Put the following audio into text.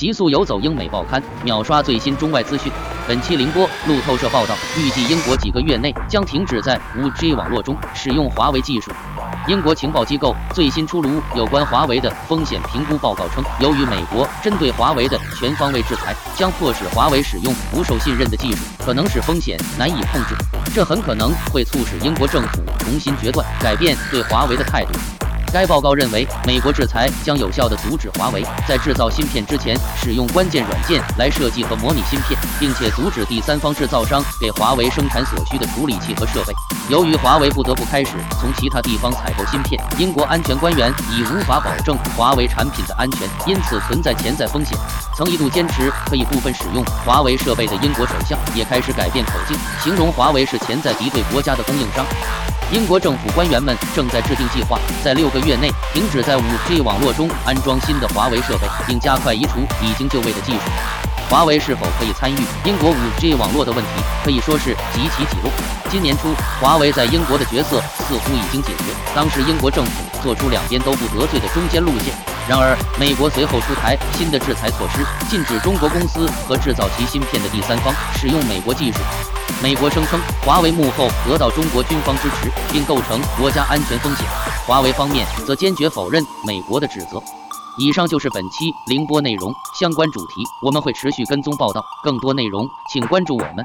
急速游走英美报刊，秒刷最新中外资讯。本期凌波路透社报道，预计英国几个月内将停止在 5G 网络中使用华为技术。英国情报机构最新出炉有关华为的风险评估报告称，由于美国针对华为的全方位制裁，将迫使华为使用不受信任的技术，可能使风险难以控制。这很可能会促使英国政府重新决断，改变对华为的态度。该报告认为，美国制裁将有效地阻止华为在制造芯片之前使用关键软件来设计和模拟芯片，并且阻止第三方制造商给华为生产所需的处理器和设备。由于华为不得不开始从其他地方采购芯片，英国安全官员已无法保证华为产品的安全，因此存在潜在风险。曾一度坚持可以部分使用华为设备的英国首相也开始改变口径，形容华为是潜在敌对国家的供应商。英国政府官员们正在制定计划，在六个月内停止在 5G 网络中安装新的华为设备，并加快移除已经就位的技术。华为是否可以参与英国 5G 网络的问题，可以说是极其起落。今年初，华为在英国的角色似乎已经解决，当时英国政府做出两边都不得罪的中间路线。然而，美国随后出台新的制裁措施，禁止中国公司和制造其芯片的第三方使用美国技术。美国声称，华为幕后得到中国军方支持，并构成国家安全风险。华为方面则坚决否认美国的指责。以上就是本期凌波内容相关主题，我们会持续跟踪报道，更多内容请关注我们。